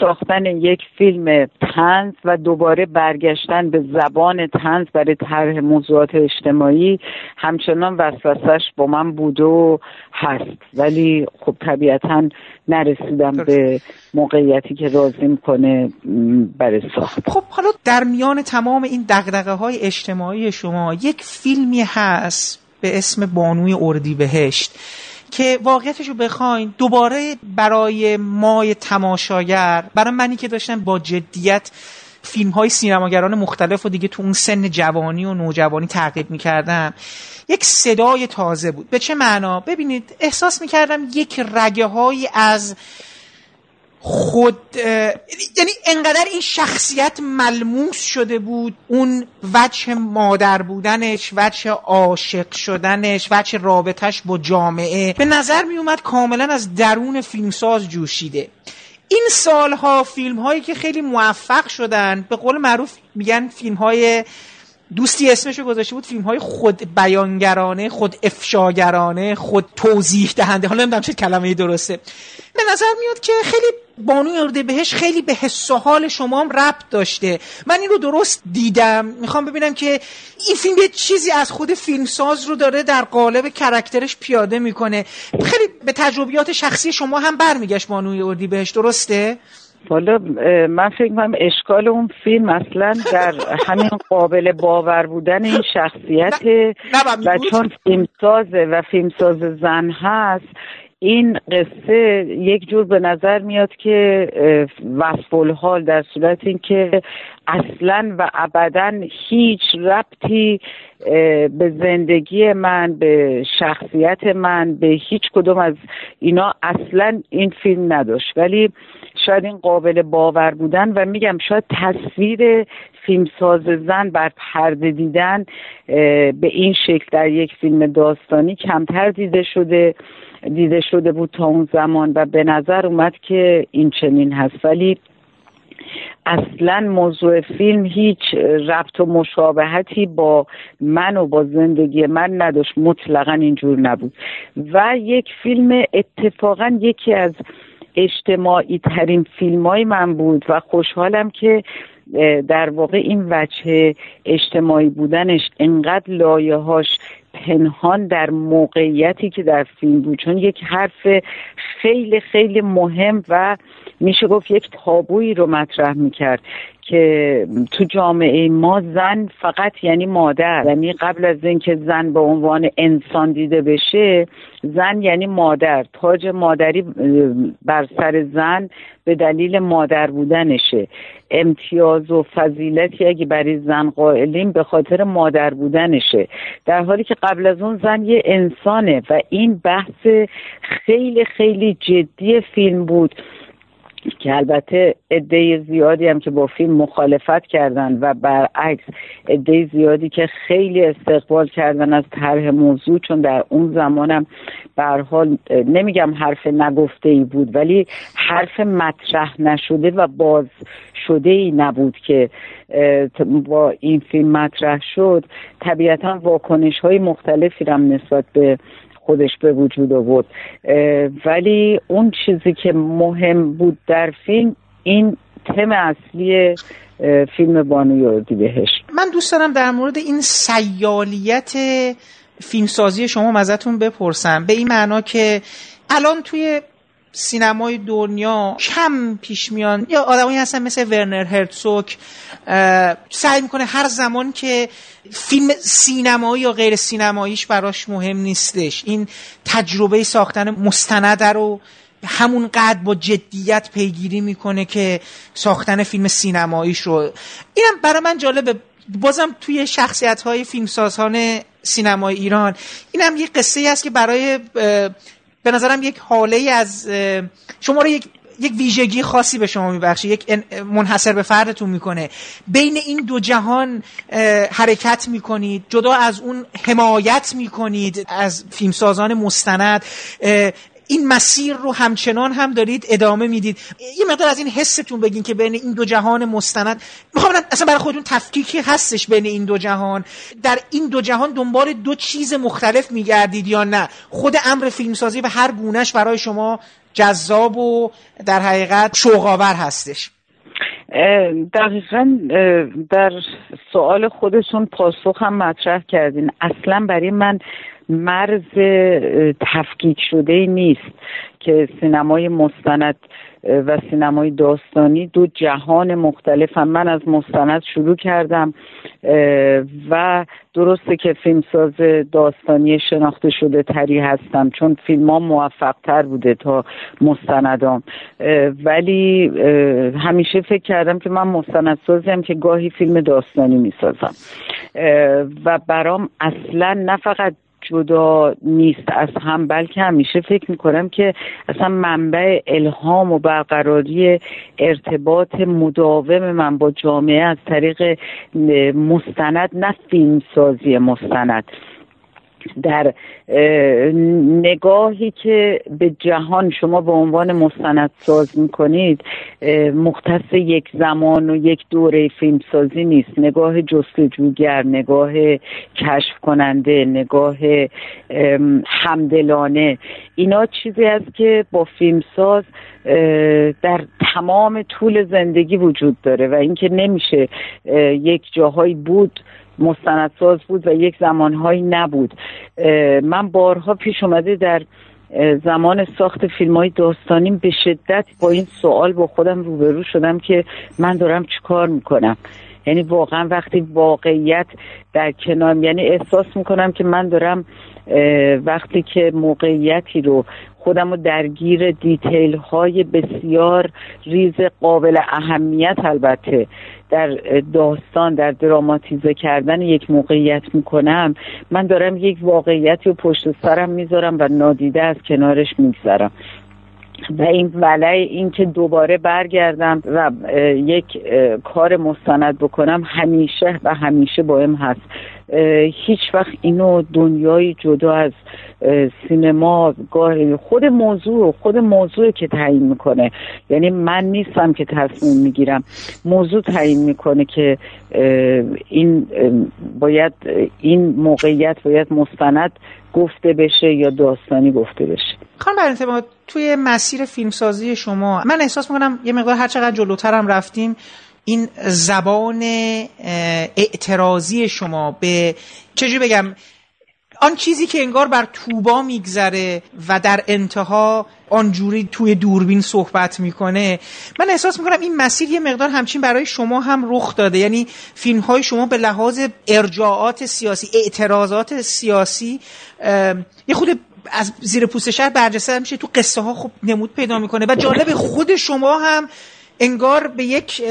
ساختن یک فیلم تنز و دوباره برگشتن به زبان تنز برای طرح موضوعات اجتماعی همچنان وسوسش با من بوده و هست. ولی خب طبیعتا نرسیدم به موقعیتی که راضی می‌کنه برای ساخت. خب حالا در میان تمام این دقدقه های اجتماعی شما یک فیلمی هست به اسم بانوی اردیبهشت. که واقعیتش رو بخواین دوباره برای مای تماشاگر برای منی که داشتم با جدیت فیلم های سینماگران مختلف و دیگه تو اون سن جوانی و نوجوانی تعقیب می‌کردم یک صدای تازه بود. به چه معنا؟ ببینید احساس می‌کردم یک رگه از خود یعنی انقدر این شخصیت ملموس شده بود اون وجه مادر بودنش وجه عاشق شدنش وجه رابطش با جامعه به نظر می اومد کاملا از درون فیلمساز جوشیده. این سالها فیلم هایی که خیلی موفق شدن به قول معروف میگن فیلم های دوستی اسمشو گذاشته بود فیلم های خود بیانگرانه خود افشاگرانه خود توضیح دهنده. حالا نمی‌دونم چه کلمه درسته. به نظر میاد که خیلی بانوی ارده بهش خیلی به حس و حال شما هم ربط داشته. من این رو درست دیدم. می‌خوام ببینم که این فیلم یه چیزی از خود فیلمساز رو داره در قالب کرکترش پیاده می‌کنه. خیلی به تجربیات شخصی شما هم برمیگشت بانوی اردی بهش. درسته؟ حالا من فکر کنم اشکال اون فیلم اصلا در همین قابل باور بودن این شخصیت و چون فیلمسازه و فیلمساز زن هست این قصه یک جور به نظر میاد که وصف الحال در صورت اینکه اصلا و ابدا هیچ ربطی به زندگی من به شخصیت من به هیچ کدوم از اینا اصلا این فیلم نداشت. ولی شاید این قابل باور بودن و میگم شاید تصویر فیلمساز زن بر پرده دیدن به این شکل در یک فیلم داستانی کمتر دیده شده دیده شده بود تا اون زمان و به نظر اومد که این چنین هست. ولی اصلا موضوع فیلم هیچ ربط و مشابهتی با من و با زندگی من نداشت. مطلقا اینجور نبود. و یک فیلم اتفاقا یکی از اجتماعی ترین فیلم های من بود و خوشحالم که در واقع این وجه اجتماعی بودنش انقدر لایه هاش پنهان در موقعیتی که در فیلم بود. چون یک حرف خیلی خیلی مهم و میشه گفت یک تابویی رو مطرح می‌کرد که تو جامعه ما زن فقط یعنی مادر. یعنی قبل از اینکه زن به عنوان انسان دیده بشه زن یعنی مادر. تاج مادری بر سر زن به دلیل مادر بودنشه. امتیاز و فضیلتی اگه برای زن قائلیم به خاطر مادر بودنشه. در حالی که قبل از اون زن یه انسانه و این بحث خیلی خیلی جدی فیلم بود. که البته عده زیادی هم که با فیلم مخالفت کردن و برعکس عده زیادی که خیلی استقبال کردن از طرح موضوع چون در اون زمانم به حال نمیگم حرف نگفته ای بود ولی حرف مطرح نشده و باز شده ای نبود که با این فیلم مطرح شد. طبیعتا واکنش های مختلفی هم نسبت به خودش به وجود آورد. ولی اون چیزی که مهم بود در فیلم این تم اصلی فیلم بانوی بهش. من دوست دارم در مورد این سیالیت فیلمسازی شما ازتون بپرسم. به این معنا که الان توی سینمای دنیا کم پیش میان. یا آدمایی هستن مثل ورنر هرتسوک سعی می‌کنه هر زمان که فیلم سینمایی یا غیر سینماییش براش مهم نیستش. این تجربه ساختن مستنده رو همون قد با جدیت پیگیری می‌کنه که ساختن فیلم سینماییش رو. اینم برای من جالبه. بازم توی شخصیت های فیلمسازان سینمای ایران. اینم یه قصه است که برای به نظرم یک حاله از شما رو یک یک ویژگی خاصی به شما میبخشه یک منحصر به فردتون می‌کنه. بین این دو جهان حرکت می‌کنید جدا از اون حمایت می‌کنید از فیلمسازان مستند این مسیر رو همچنان هم دارید ادامه می‌دید. یه مقدار از این حستون بگین که بین این دو جهان مستند. می‌خوام اصلا برای خودتون تفکیکی هستش بین این دو جهان؟ در این دو جهان دنبال دو چیز مختلف میگردید یا نه؟ خود امر فیلمسازی و هر گونهش برای شما جذاب و در حقیقت شوقاور هستش. دقیقا در سوال خودشون پاسخ هم مطرح کردین. اصلا برای من مرز تفکیک شده نیست که سینمای مستند و سینمای داستانی دو جهان مختلف هم. من از مستند شروع کردم و درسته که فیلمساز داستانی شناخته شده تری هستم چون فیلم ها موفق تر بوده تا مستندام. ولی همیشه فکر کردم که من مستندسازیم که گاهی فیلم داستانی می‌سازم. و برام اصلا نه فقط جدا نیست از هم بلکه همیشه فکر می‌کنم که اصلا منبع الهام و برقراری ارتباط مداوم من با جامعه از طریق مستند نه فیلم سازی مستند. در نگاهی که به جهان شما به عنوان مستند ساز می‌کنید مختص یک زمان و یک دوره فیلمسازی نیست. نگاه جستجوگر نگاه کشف کننده نگاه همدلانه. اینا چیزی است که با فیلمساز در تمام طول زندگی وجود داره و اینکه نمیشه یک جاهایی بود مستندساز بود و یک زمانهایی نبود. من بارها پیش اومده در زمان ساخت فیلم های داستانیم به شدت با این سوال با خودم روبرو شدم که من دارم چیکار می‌کنم. یعنی واقعا وقتی واقعیت در کنار یعنی احساس می‌کنم که من دارم وقتی که موقعیتی رو خودم رو درگیر دیتیل های بسیار ریز قابل اهمیت البته در داستان در دراماتیزه کردن یک موقعیت می‌کنم من دارم یک واقعیتی رو پشت سرم می‌ذارم و نادیده از کنارش میگذرم. و این ولع این که دوباره برگردم و یک کار مستند بکنم همیشه و همیشه بایم هست. اه، هیچ وقت اینو دنیای جدا از سینما گاهی خود موضوع خود موضوع که تعیین می‌کنه. یعنی من نیستم که تصمیم می‌گیرم. موضوع تعیین می‌کنه که این باید این موقعیت باید مستند گفته بشه یا داستانی گفته بشه. خانم برنته توی مسیر فیلمسازی شما من احساس می‌کنم یه مقدار هر چقدر جلوترم رفتیم این زبان اعتراضی شما به چجوری بگم؟ آن چیزی که انگار بر توبا میگذره و در انتها آنجوری توی دوربین صحبت می‌کنه من احساس می‌کنم این مسیر یه مقدار همچین برای شما هم رخ داده. یعنی فیلم های شما به لحاظ ارجاعات سیاسی اعتراضات سیاسی یه خود از زیر پوست شهر برجسته میشه تو قصه ها خوب نمود پیدا می‌کنه و جالب خود شما هم انگار به یک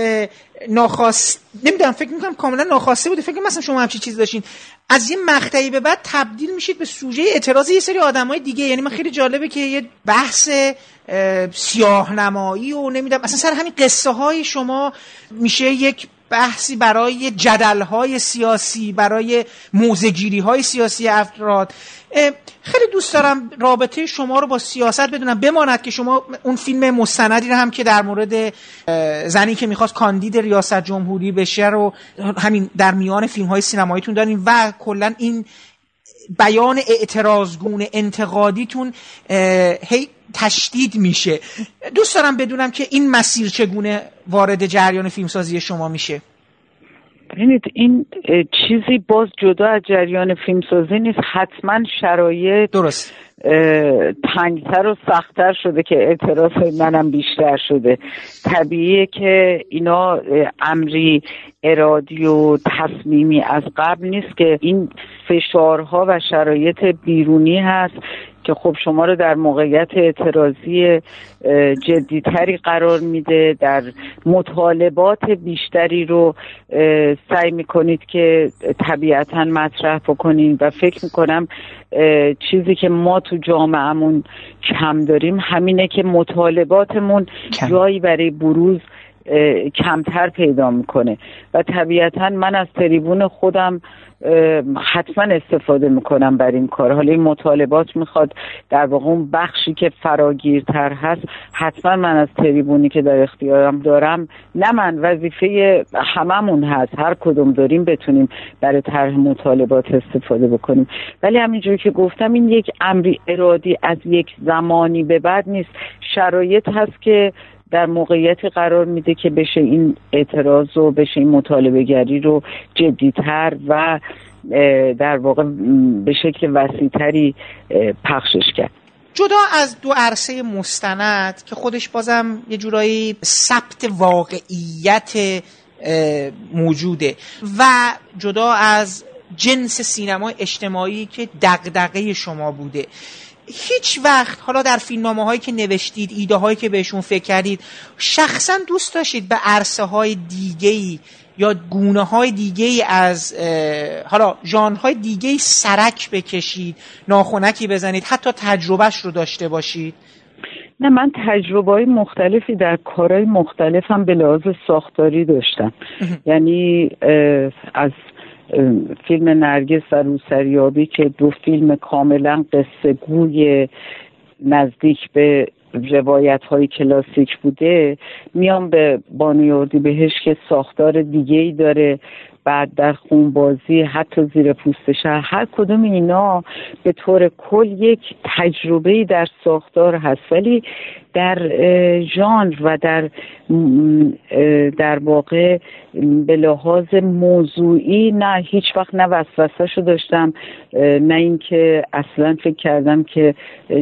ناخواست نمی‌دونم فکر می‌کنم کاملا ناخواسته بوده. فکر مثلا شما همچین چیز داشتین. از یه مقطعی به بعد تبدیل میشید به سوژه اعتراض یه سری آدمای دیگه. یعنی من خیلی جالبه که یه بحث اه، سیاه نمایی و نمی‌دونم اصلا سر همین قصه های شما میشه یک بحثی برای جدل های سیاسی برای موزگیری های سیاسی افراد. خیلی دوست دارم رابطه شما رو با سیاست بدونم. بماند که شما اون فیلم مستندی رو هم که در مورد زنی که می‌خواست کاندید ریاست جمهوری بشه رو همین در میان فیلم های سینماییتون دارین و کلا این بیان اعتراضگونه انتقادیتون هی تشدید میشه. دوست دارم بدونم که این مسیر چگونه وارد جریان فیلمسازی شما میشه. ببینید این چیزی باز جدا از جریان فیلمسازی نیست. حتما شرایط درست. تنگتر و سختتر شده که اعتراض منم بیشتر شده. طبیعیه که اینا امری ارادی و تصمیمی از قبل نیست که این فشارها و شرایط بیرونی هست که خب شما رو در موقعیت اعتراضی جدیتری قرار میده. در مطالبات بیشتری رو سعی می‌کنید که طبیعتا مطرح بکنید و فکر می‌کنم چیزی که ما تو جامعهمون کم داریم همینه که مطالباتمون کم. جایی برای بروز کمتر پیدا می‌کنه و طبیعتا من از تریبون خودم حتما استفاده می‌کنم بر این کار. حالا این مطالبات می‌خواد در واقع اون بخشی که فراگیرتر هست حتما من از تریبونی که در اختیارم دارم نه من وظیفه هممون هست. هر کدوم داریم بتونیم برای طرح مطالبات استفاده بکنیم. ولی همینجوری که گفتم این یک امری ارادی از یک زمانی به بعد نیست. شرایط هست که در موقعیتی قرار میده که بشه این اعتراض و بشه این مطالبه گری رو جدیتر و در واقع به شکل وسیعتری پخشش کرد. جدا از دو عرصه مستند که خودش بازم یه جورایی ثبت واقعیت موجوده و جدا از جنس سینما اجتماعی که دغدغه شما بوده. هیچ وقت حالا در فیلمنامه هایی که نوشتید ایده هایی که بهشون فکر کردید شخصا دوست داشتید به عرصه های دیگه ای یا گونه های دیگه ای از حالا ژانرهای دیگه ای سرک بکشید ناخونکی بزنید حتی تجربهش رو داشته باشید؟ نه من تجربه های مختلفی در کارهای مختلفم به لحاظ ساختاری داشتم. یعنی از فیلم نرگس و روسریابی که دو فیلم کاملا قصه گوی نزدیک به روایت های کلاسیک بوده میام به بانوی بهش که ساختار دیگه ای داره بعد در خونبازی حتی زیر پوست شهر هر کدوم اینا به طور کل یک تجربه در ساختار هست. ولی در ژانر و در در واقع به لحاظ موضوعی نه هیچ وقت نه وسوسه داشتم نه اینکه اصلا فکر کردم که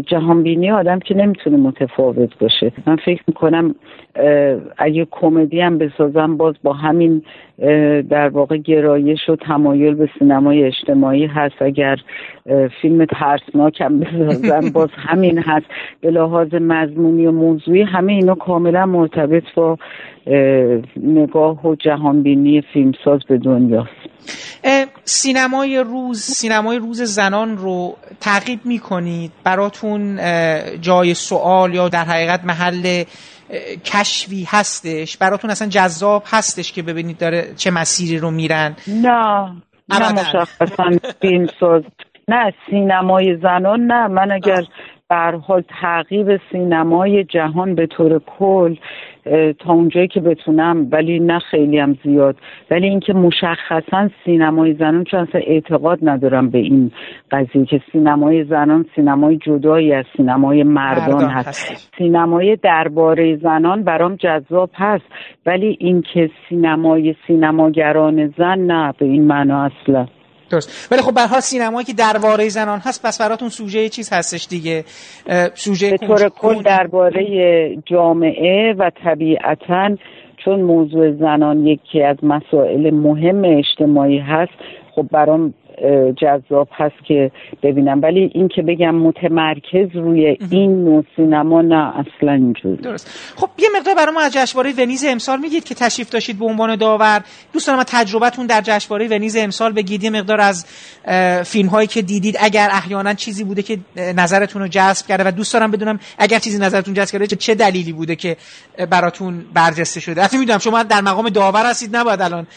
جهانبینی آدم که نمی‌تونه متفاوت باشه. من فکر می‌کنم اگه کمدی هم بسازم باز با همین در واقع گرایش و تمایل به سینمای اجتماعی هست. اگر فیلم ترسناک هم بسازم باز همین هست. به لحاظ مضمونی و موضوعی همه اینا کاملا مرتبط با نگاه و جهانبینی فیلمساز به دنیاست. سینمای روز سینمای روز زنان رو تعقیب می‌کنید؟ براتون جای سوال یا در حقیقت محل کشفی هستش؟ براتون اصلا جذاب هستش که ببینید داره چه مسیری رو میرن؟ نه نه مشخصا فیلم ساز نه سینمای زنان نه. من اگر بر حال تعقیب سینمای جهان به طور کل تا اونجایی که بتونم ولی نه خیلی هم زیاد. ولی اینکه مشخصا سینمای زنان چون اصلا اعتقاد ندارم به این قضیه که سینمای زنان سینمای جدایی از سینمای مردان هست. هست سینمای درباره زنان برام جذاب هست ولی اینکه سینمای سینماگران زن نه به این معنا اصلا. درست ولی خب به سینمایی که درباره زنان هست پس براتون سوژه چیز هستش دیگه. سوژه به طور کل درباره جامعه و طبیعتا چون موضوع زنان یکی از مسائل مهم اجتماعی هست خب برام جذاب هست که ببینم. ولی این که بگم متمرکز روی این نوع سینما نه اصلا اینجور درست. خب یه مقدار برای ما از جشنواره ونیز امسال میگید که تشریف داشتید به عنوان داور. دوست دارم تجربتون در جشنواره ونیز امسال بگید. یه مقدار از فیلم هایی که دیدید اگر احیانا چیزی بوده که نظرتون رو جذب کرده و دوست دارم بدونم اگر چیزی نظرتون جذب کرده چه دلیلی بوده که براتون برجسته شده؟ حتی می‌دونم شما در مقام داور هستید نباید الان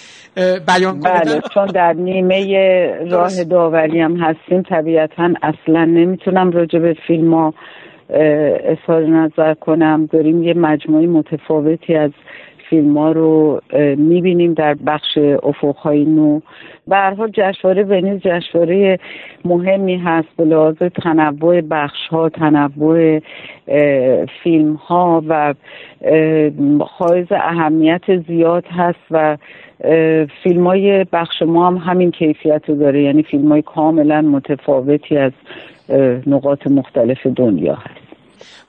بیان کنید. بله چون در نیمه راه داوری هم هستیم طبیعتا اصلا نمی‌تونم راجع به فیلم ها اظهار نظر کنم. داریم یه مجموعه متفاوتی از فیلم ها رو می‌بینیم در بخش افقهای نو. به هر جشنواره ونیز جشنواره مهمی هست. به لحاظ تنوع بخش ها تنوع فیلم ها و حائز اهمیت زیاد هست و فیلم های بخش ما هم همین کیفیت رو داره. یعنی فیلم های کاملا متفاوتی از نقاط مختلف دنیا هست.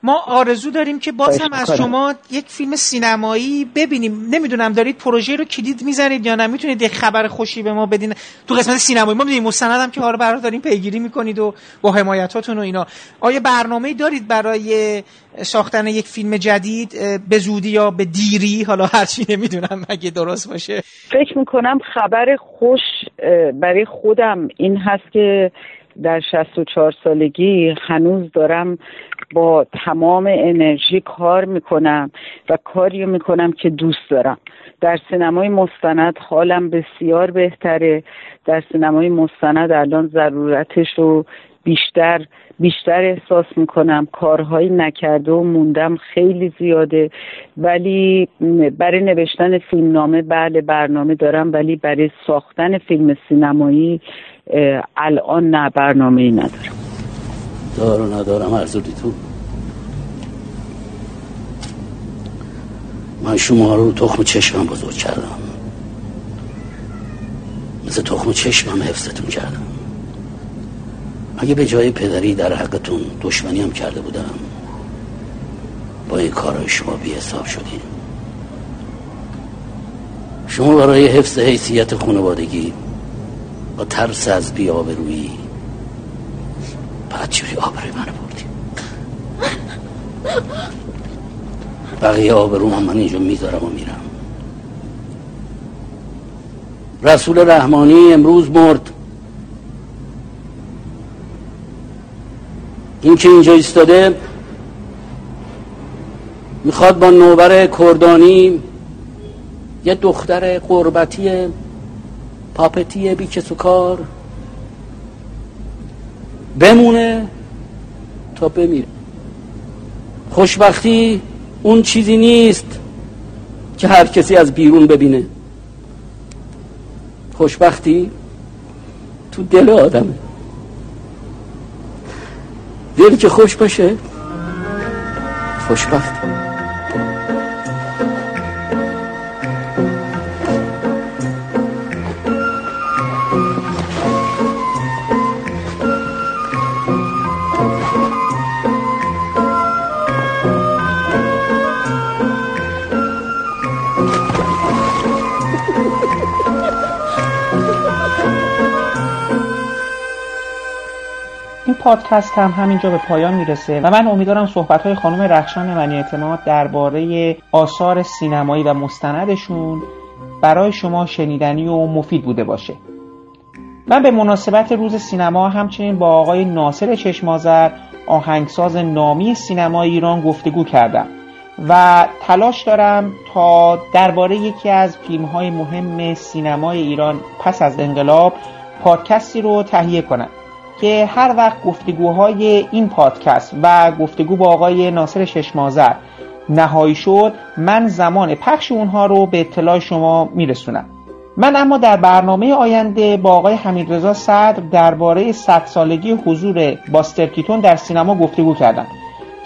ما آرزو داریم که باز هم از شما یک فیلم سینمایی ببینیم. نمی‌دونم دارید پروژه رو کلید می‌زنید یا نه؟ می‌تونید یک خبر خوشی به ما بدین؟ تو قسمت سینمایی ما می‌دونیم مستند هم که حالا برای داریم پیگیری می‌کنید و با حمایتاتون و اینا. آیا برنامه دارید برای ساختن یک فیلم جدید به زودی یا به دیری؟ حالا هرچی نمی‌دونم اگه درست باشه. فکر می‌کنم خبر خوش برای خودم این هست که در 64 سالگی هنوز دارم با تمام انرژی کار می‌کنم و کاری می‌کنم که دوست دارم. در سینمای مستند حالم بسیار بهتره. در سینمای مستند الان ضرورتش رو بیشتر بیشتر احساس می‌کنم. کارهایی نکرده و موندم خیلی زیاده. ولی برای نوشتن فیلمنامه بله برنامه دارم ولی برای ساختن فیلم سینمایی الان نه برنامه ای ندارم. دارو ندارم ارزودی تو. من شما رو تخم چشمم بزرگ کردم. مثل تخم چشمم حفظتون کردم. اگه به جای پدری در حقتون دشمنی هم کرده بودم با این کارهای شما بی حساب شدیم. شما برای حفظ حیثیت خانوادگی با ترس از بی آبرویی بعد جوری آبروی منو بردی. بقیه آبرو هم من اینجا می‌ذارم و میرم. رسول رحمانی امروز مرد. این که اینجا ایستاده می‌خواد با نوبر کردانی یه دختر قربتی پاپتی بی و کار بمونه تا بمیره. خوشبختی اون چیزی نیست که هر کسی از بیرون ببینه. خوشبختی تو دل آدمه. دل که خوش باشه خوشبخت پادکست هم همینجا به پایان می‌رسه و من امیدوارم صحبت های خانم رخشان منی اعتماد درباره آثار سینمایی و مستندشون برای شما شنیدنی و مفید بوده باشه. من به مناسبت روز سینما همچنین با آقای ناصر چشمازر آهنگساز نامی سینما ایران گفتگو کردم و تلاش دارم تا درباره یکی از فیلم های مهم سینمای ایران پس از انقلاب پادکستی رو تهیه کنم. که هر وقت گفتگوهای این پادکست و گفتگو با آقای ناصر ششمازر نهایی شد من زمان پخش اونها رو به اطلاع شما میرسونم. من اما در برنامه آینده با آقای حمیدرضا صدر درباره صد سالگی حضور باستر کیتون در سینما گفتگو کردم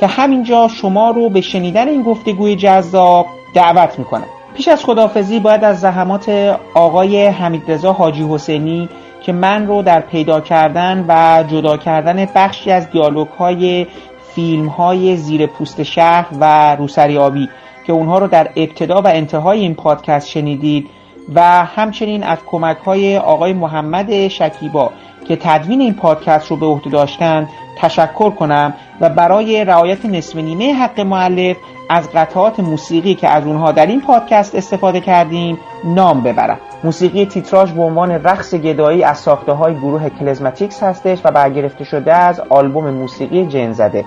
که همینجا شما رو به شنیدن این گفتگوی جذاب دعوت می‌کنم. پیش از خدافزی باید از زحمات آقای حمیدرضا حاجی حسینی که من رو در پیدا کردن و جدا کردن بخشی از دیالوگ های فیلم های زیر پوست شهر و روسری آبی که اونها رو در ابتدا و انتهای این پادکست شنیدید و همچنین از کمک های آقای محمد شکیبا که تدوین این پادکست رو به عهده داشتن تشکر کنم و برای رعایت نصف نیمه حق معلف از قطعات موسیقی که از اونها در این پادکست استفاده کردیم نام ببرم. موسیقی تیتراژ به عنوان رقص گدایی از ساخته های گروه کلزماتیکس هستش و برگرفته شده از آلبوم موسیقی جن زده.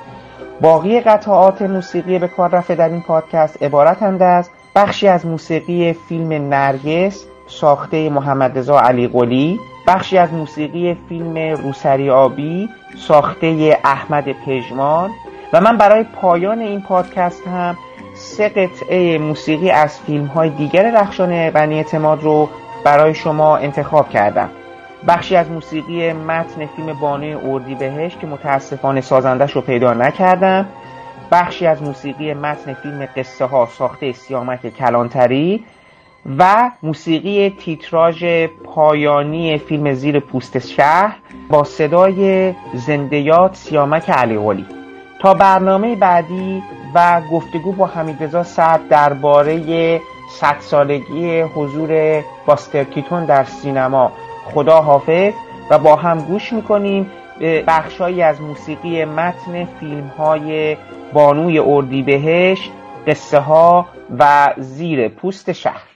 باقی قطعات موسیقی به کار رفته در این پادکست عبارتند از بخشی از موسیقی فیلم نرگس ساخته محمد رضا علی قلی بخشی از موسیقی فیلم روسری آبی ساخته احمد پژمان و من برای پایان این پادکست هم سه قطعه موسیقی از فیلم های دیگر رخشان بنی اعتماد رو برای شما انتخاب کردم. بخشی از موسیقی متن فیلم بانوی اردی بهش که متاسفانه سازندش رو پیدا نکردم. بخشی از موسیقی متن فیلم قصه ها ساخته سیامک کلانتری و موسیقی تیتراژ پایانی فیلم زیر پوست شهر با صدای زندیات سیامک علیقلی تا برنامه بعدی و گفتگو با حمیدرضا سعد درباره صد سالگی حضور باستر کیتون در سینما. خدا حافظ و با هم گوش می‌کنیم به بخشهایی از موسیقی متن فیلم های بانوی اردیبهشت قصه ها و زیر پوست شهر.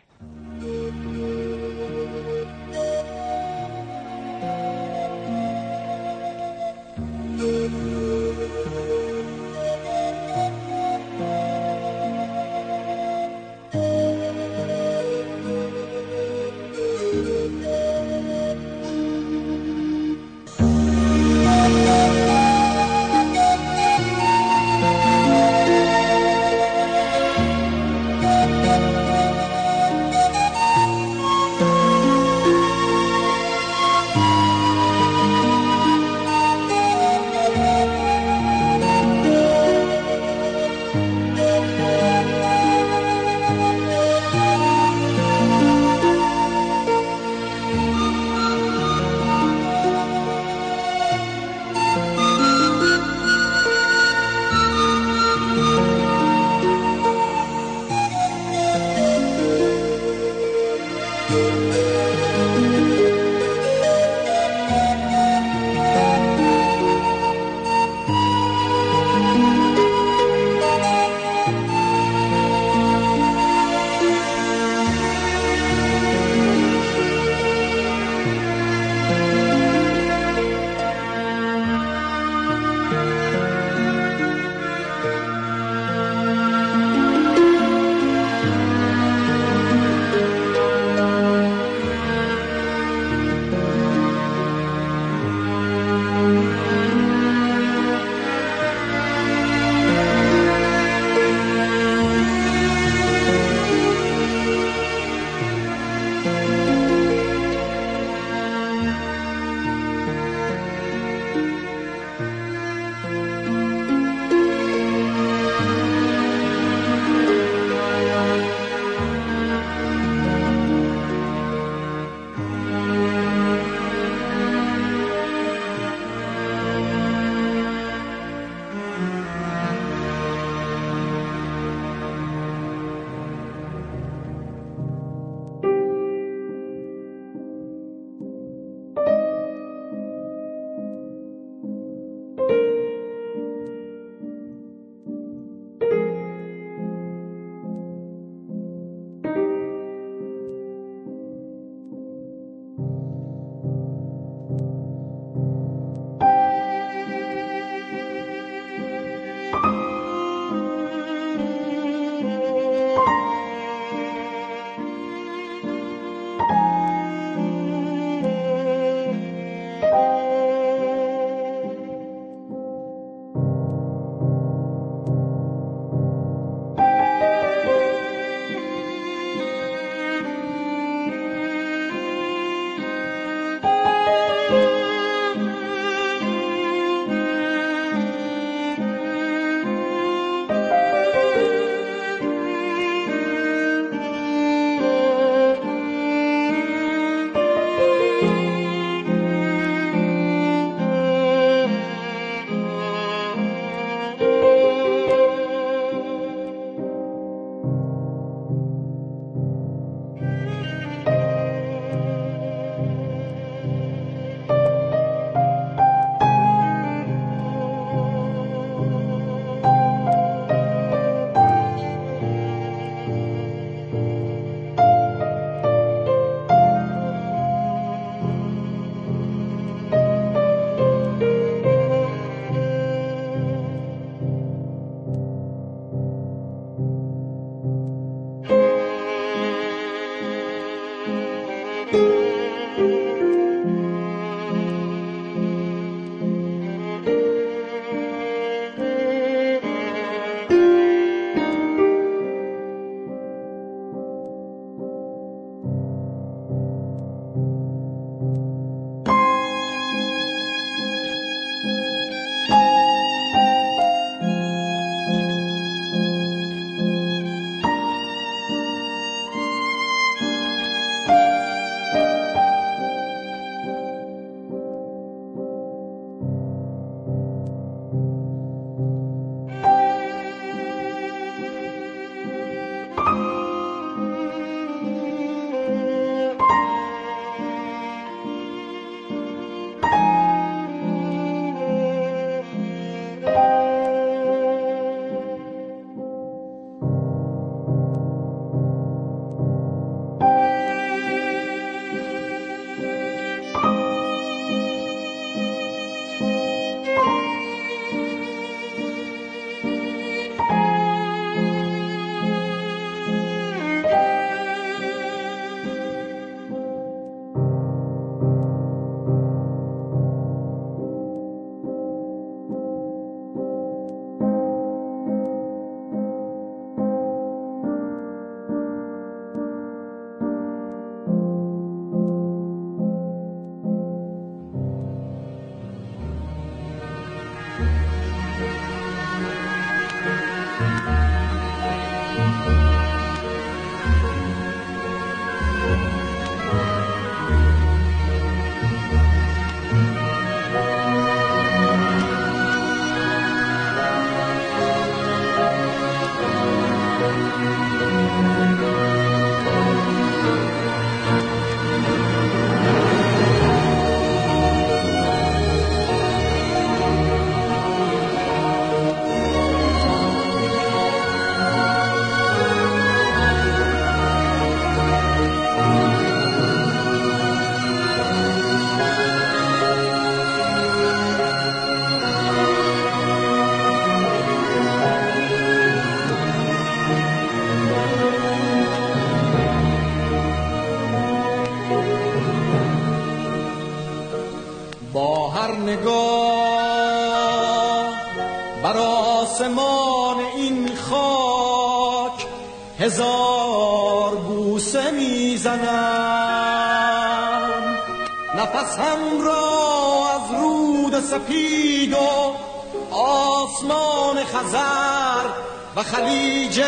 خلیج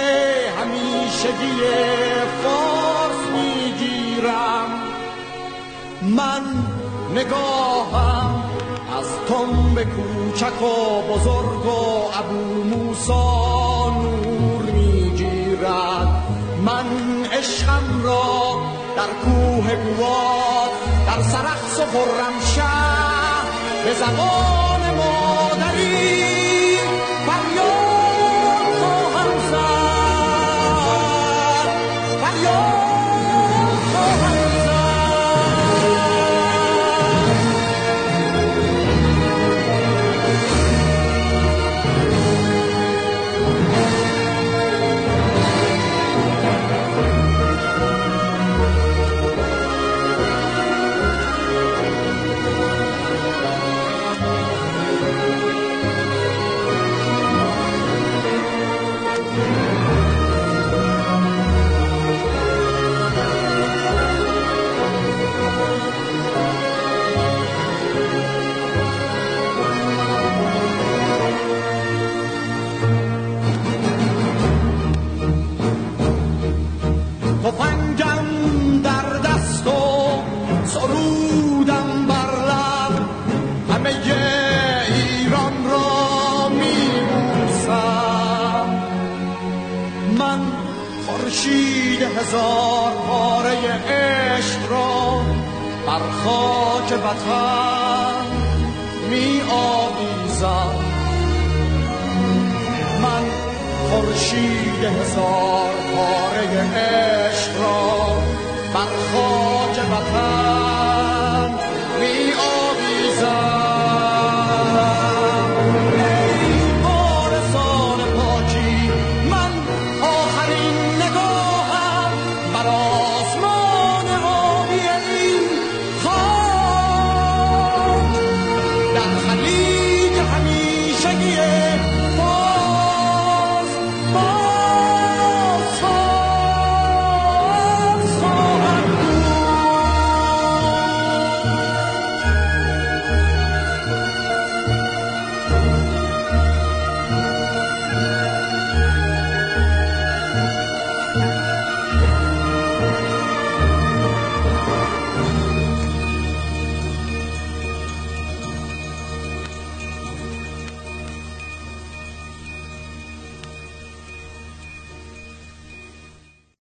همیشگی فارس می‌گیرم. من نگاهم از تنب کوچک و بزرگ و ابو موسا نور می‌گیرد. من عشقم را در کوه گواد در سرخص و خرمشهر به زمان